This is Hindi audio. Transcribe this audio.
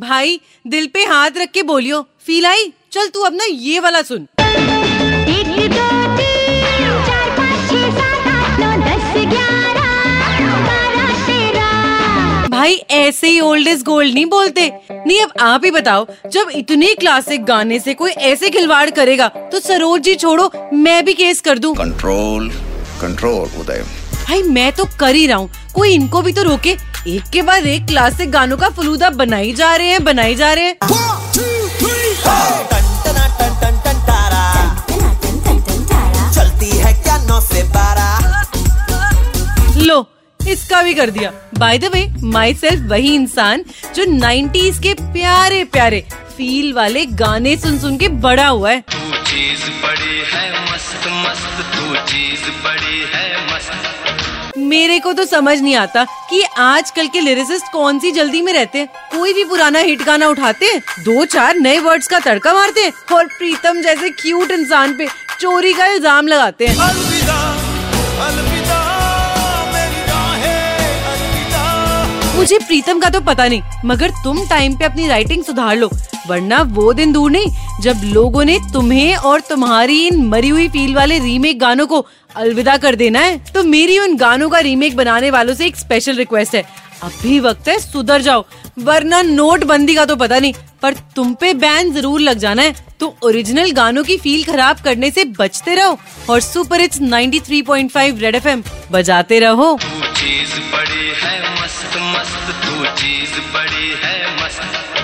भाई, दिल पे हाथ रख के बोलियो फील आई चल तू अब ना ये वाला सुन। भाई, ऐसे ही ओल्ड इज़ गोल्ड नहीं बोलते। नहीं, अब आप ही बताओ, जब इतने क्लासिक गाने से कोई ऐसे खिलवाड़ करेगा तो सरोज जी छोड़ो, मैं भी केस कर दूँ। कंट्रोल कंट्रोल उदय भाई मैं तो कर ही रहा हूँ। कोई इनको भी तो रोके। एक के बाद एक क्लासिक गानों का फलूदा बनाई जा रहे हैं बनाई जा रहे हैं। चलती है क्या नौ से बारह लो इसका भी कर दिया। By the way myself वही इंसान जो 90s के प्यारे प्यारे फील वाले गाने सुन सुन के बड़ा हुआ है। तू चीज़ बड़ी है मस्त मस्त तू चीज़ बड़ी मेरे को तो समझ नहीं आता कि आजकल के लिरिसिस्ट कौन सी जल्दी में रहते हैं। कोई भी पुराना हिट गाना उठाते दो चार नए वर्ड्स का तड़का मारते और प्रीतम जैसे क्यूट इंसान पे चोरी का इल्ज़ाम लगाते हैं। अलविदा अलविदा। मुझे प्रीतम का तो पता नहीं, मगर तुम टाइम पे अपनी राइटिंग सुधार लो, वरना वो दिन दूर नहीं, जब लोगों ने तुम्हें और तुम्हारी इन मरी हुई फील वाले रीमेक गानों को अलविदा कर देना है तो मेरी उन गानों का रीमेक बनाने वालों से एक स्पेशल रिक्वेस्ट है। अब भी वक्त है, सुधर जाओ, वरना नोटबंदी का तो पता नहीं, पर तुम पे बैन ज़रूर लग जाना है तो ओरिजिनल गानों की फील खराब करने से बचते रहो, और सुपर हिट्स 93.5 रेड एफएम बजाते रहो। मस्त तू चीज़ बड़ी है मस्त।